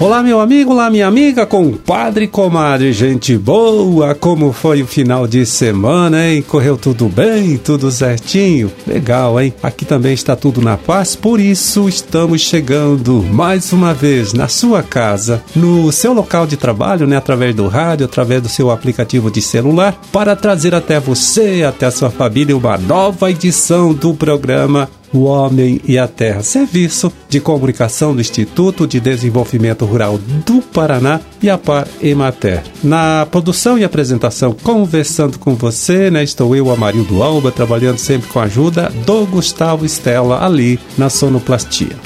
Olá, meu amigo, olá, minha amiga, compadre comadre, gente boa, como foi o final de semana, hein? Correu tudo bem, tudo certinho? Legal, hein? Aqui também está tudo na paz, por isso estamos chegando mais uma vez na sua casa, no seu local de trabalho, né? Através do rádio, através do seu aplicativo de celular, para trazer até você, até a sua família, uma nova edição do programa o Homem e a Terra, serviço de comunicação do Instituto de Desenvolvimento Rural do Paraná e a Par Emater. Na produção e apresentação, conversando com você, né, estou eu, Amarildo Alba, trabalhando sempre com a ajuda do Gustavo Estela ali na Sonoplastia.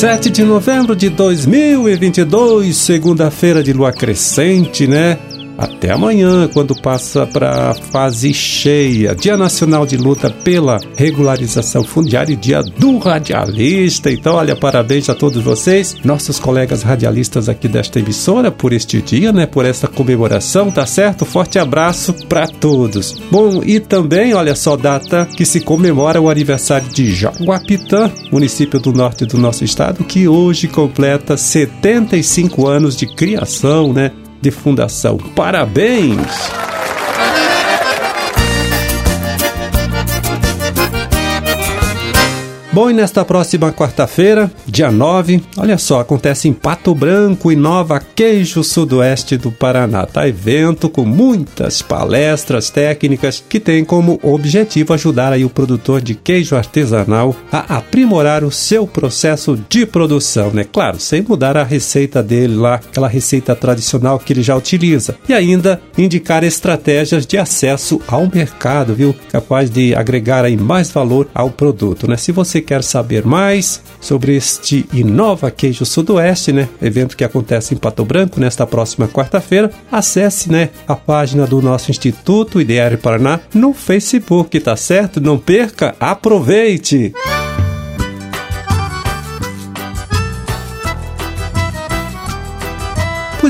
Sete de novembro de 2022, segunda-feira de lua crescente, né? Até amanhã, quando passa para a fase cheia. Dia Nacional de Luta pela Regularização Fundiária e Dia do Radialista. Então, olha, parabéns a todos vocês, nossos colegas radialistas aqui desta emissora, por este dia, né? Por essa comemoração, tá certo? Forte abraço para todos. Bom, e também, olha só, data que se comemora o aniversário de Jaguapitã, município do norte do nosso estado, que hoje completa 75 anos de criação, né? De fundação. Parabéns! Bom, e nesta próxima quarta-feira, dia 9, olha só, acontece em Pato Branco e Nova Queijo Sudoeste do Paraná. Tá evento com muitas palestras técnicas que tem como objetivo ajudar aí o produtor de queijo artesanal a aprimorar o seu processo de produção, né? Claro, sem mudar a receita dele lá, aquela receita tradicional que ele já utiliza. E ainda indicar estratégias de acesso ao mercado, viu? Capaz de agregar aí mais valor ao produto, né? Se você quer saber mais sobre este Inova Queijo Sudoeste, né, evento que acontece em Pato Branco nesta próxima quarta-feira, acesse, né, a página do nosso Instituto IDR Paraná no Facebook, tá certo? Não perca, aproveite!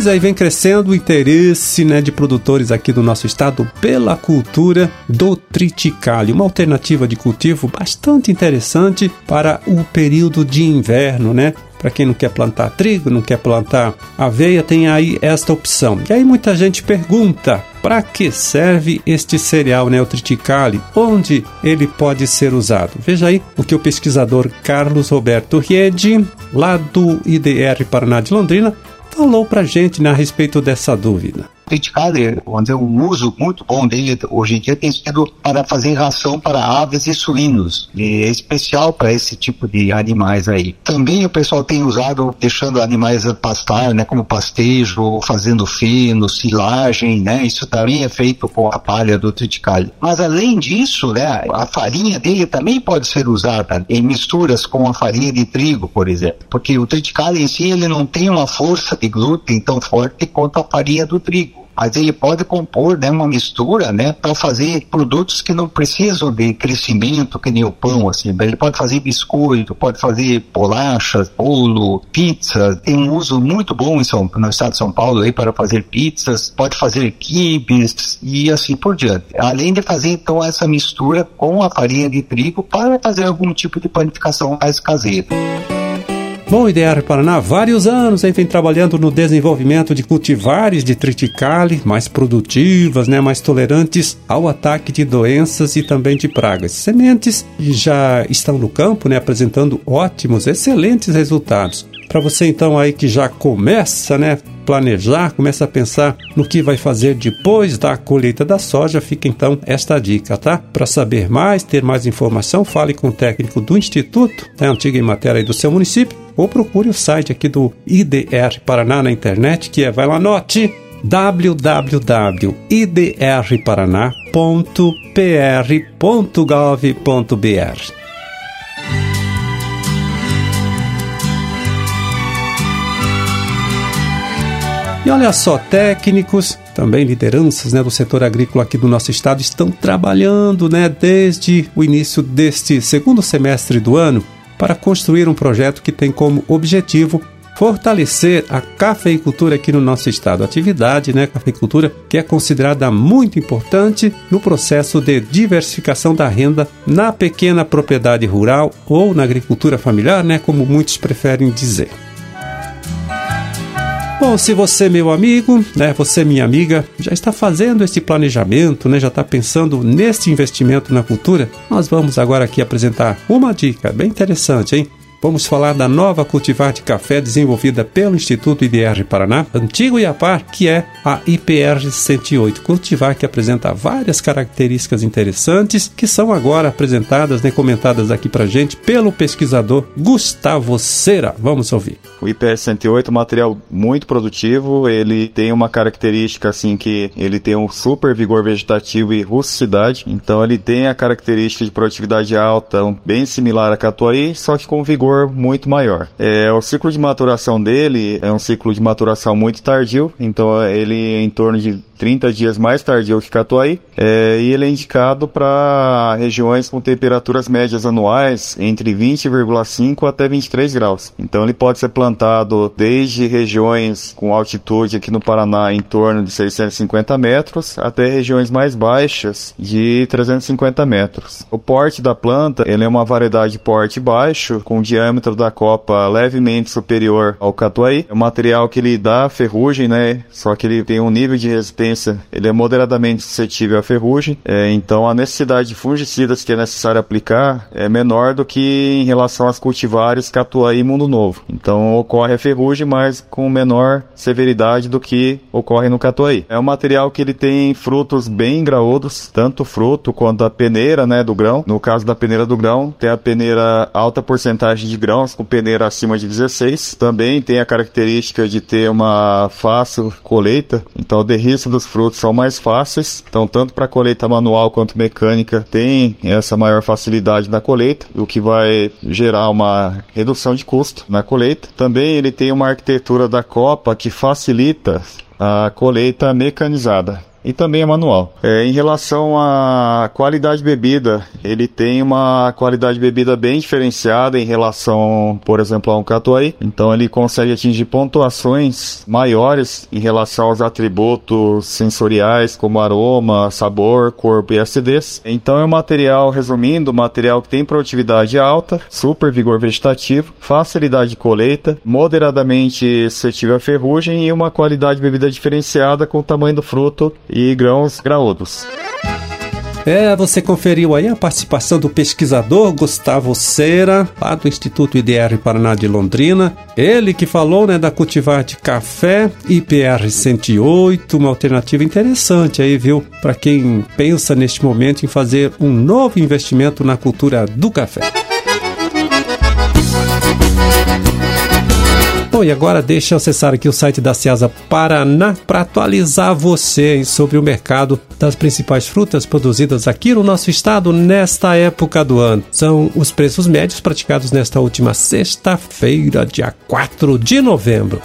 Pois aí vem crescendo o interesse né, de produtores aqui do nosso estado pela cultura do triticale, uma alternativa de cultivo bastante interessante para o período de inverno, né? Para quem não quer plantar trigo, não quer plantar aveia, tem aí esta opção. E aí muita gente pergunta: para que serve este cereal, né, o triticale? Onde ele pode ser usado? Veja aí o que o pesquisador Carlos Roberto Riede, lá do IDR Paraná de Londrina, falou para gente né, a respeito dessa dúvida criticado, vamos dizer, um uso muito bom dele hoje em dia tem sido para fazer ração para aves e suínos. E é especial para esse tipo de animais aí. Também o pessoal tem usado deixando animais pastar, né, como pastejo, fazendo feno, silagem, né? Isso também é feito com a palha do triticale. Mas além disso, né, a farinha dele também pode ser usada em misturas com a farinha de trigo, por exemplo, porque o triticale em si ele não tem uma força de glúten tão forte quanto a farinha do trigo mas ele pode compor né, uma mistura né, para fazer produtos que não precisam de crescimento, que nem o pão, assim. Ele pode fazer biscoito, pode fazer bolachas, bolo, pizza. Tem um uso muito bom em São, no estado de São Paulo aí para fazer pizzas, pode fazer quibes e assim por diante. Além de fazer então essa mistura com a farinha de trigo para fazer algum tipo de panificação mais caseira. Bom, IDR Paraná, vários anos vem trabalhando no desenvolvimento de cultivares de triticale mais produtivas, né, mais tolerantes ao ataque de doenças e também de pragas. Sementes já estão no campo, né, apresentando ótimos, excelentes resultados. Para você então aí que já começa, né, planejar, começa a pensar no que vai fazer depois da colheita da soja, fica então esta dica, tá? Para saber mais, ter mais informação, fale com o técnico do Instituto, da antiga em matéria do seu município, ou procure o site aqui do IDR Paraná na internet, que é, vai lá, note www.idrparaná.pr.gov.br E olha só, técnicos, também lideranças né, do setor agrícola aqui do nosso estado estão trabalhando né, desde o início deste segundo semestre do ano para construir um projeto que tem como objetivo fortalecer a cafeicultura aqui no nosso estado. Atividade, né, cafeicultura, que é considerada muito importante no processo de diversificação da renda na pequena propriedade rural ou na agricultura familiar, né, como muitos preferem dizer. Bom, se você, meu amigo, né, você, minha amiga, já está fazendo esse planejamento, né, já está pensando nesse investimento na cultura, nós vamos agora aqui apresentar uma dica bem interessante, hein? Vamos falar da nova cultivar de café desenvolvida pelo Instituto IDR Paraná, antigo IAPAR, que é a IPR 108. Cultivar que apresenta várias características interessantes que são agora apresentadas, né, comentadas aqui pra gente pelo pesquisador Gustavo Cera. Vamos ouvir. O IPR 108 é um material muito produtivo, ele tem uma característica assim que ele tem um super vigor vegetativo e rusticidade, então ele tem a característica de produtividade alta, bem similar a Catuai, só que com vigor muito maior. É, o ciclo de maturação dele é um ciclo de maturação muito tardio, então ele é em torno de 30 dias mais tardio que Catuai, é, e ele é indicado para regiões com temperaturas médias anuais entre 20,5 até 23 graus. Então ele pode ser plantado desde regiões com altitude aqui no Paraná em torno de 650 metros até regiões mais baixas de 350 metros. O porte da planta ele é uma variedade de porte baixo com diâmetro da copa levemente superior ao Catuai. É um material que ele dá ferrugem, né? Só que ele tem um nível de resistência ele é moderadamente suscetível à ferrugem, é, então a necessidade de fungicidas que é necessário aplicar é menor do que em relação às cultivares Catuai e Mundo Novo. Então ocorre a ferrugem, mas com menor severidade do que ocorre no Catuai. É um material que ele tem frutos bem graúdos, tanto fruto quanto a peneira né, do grão. No caso da peneira do grão, tem a peneira alta porcentagem de grãos, com peneira acima de 16. Também tem a característica de ter uma fácil colheita, então o derriço do os frutos são mais fáceis, então tanto para colheita manual quanto mecânica tem essa maior facilidade na colheita, o que vai gerar uma redução de custo na colheita. Também ele tem uma arquitetura da copa que facilita a colheita mecanizada e também é manual. É, em relação à qualidade de bebida, ele tem uma qualidade de bebida bem diferenciada em relação, por exemplo, a um Catuai. Então ele consegue atingir pontuações maiores em relação aos atributos sensoriais, como aroma, sabor, corpo e acidez. Então é um material, resumindo, material que tem produtividade alta, super vigor vegetativo, facilidade de colheita, moderadamente suscetível à ferrugem e uma qualidade de bebida diferenciada com o tamanho do fruto e grãos graúdos. É, você conferiu aí a participação do pesquisador Gustavo Cera, lá do Instituto IDR Paraná de Londrina. Ele que falou né, da cultivar de café IPR 108, uma alternativa interessante aí, viu? Para quem pensa neste momento em fazer um novo investimento na cultura do café. E agora deixa eu acessar aqui o site da Ceasa Paraná para atualizar você sobre o mercado das principais frutas produzidas aqui no nosso estado nesta época do ano. São os preços médios praticados nesta última sexta-feira, dia 4 de novembro.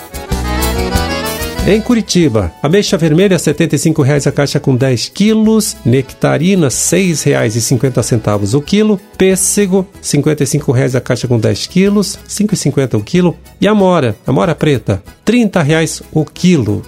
Em Curitiba, ameixa vermelha R$ 75,00 a caixa com 10 quilos, nectarina R$ 6,50 o quilo, pêssego R$ 55,00 a caixa com 10 quilos, R$ 5,50 o quilo, e amora, amora preta, R$ 30,00 o quilo.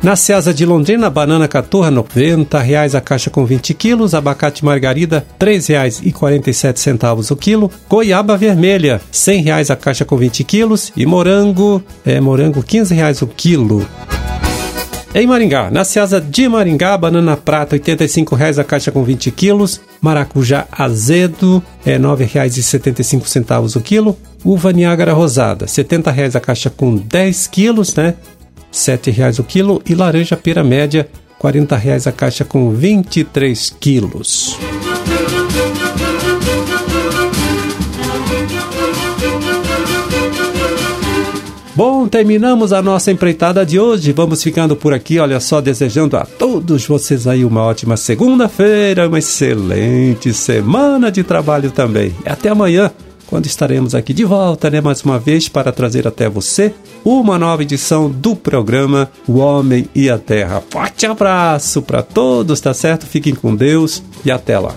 Na Ceasa de Londrina, banana caturra, 90 reais a caixa com 20 quilos, abacate margarida, R$ 3,47 o quilo, goiaba vermelha, 100 reais a caixa com 20 quilos e morango, é, morango 15 reais o quilo. Em Maringá, na Ceasa de Maringá, banana prata R$ 85,00 a caixa com 20 quilos, maracujá azedo é R$ 9,75 o quilo, uva Niágara rosada R$ 70,00 a caixa com 10 quilos, né? R$ reais o quilo e laranja pera média R$ reais a caixa com 23 quilos. Bom, terminamos a nossa empreitada de hoje. Vamos ficando por aqui, olha só, desejando a todos vocês aí uma ótima segunda-feira, uma excelente semana de trabalho também. Até amanhã quando estaremos aqui de volta, né, mais uma vez, para trazer até você uma nova edição do programa O Homem e a Terra. Forte abraço para todos, tá certo? Fiquem com Deus e até lá.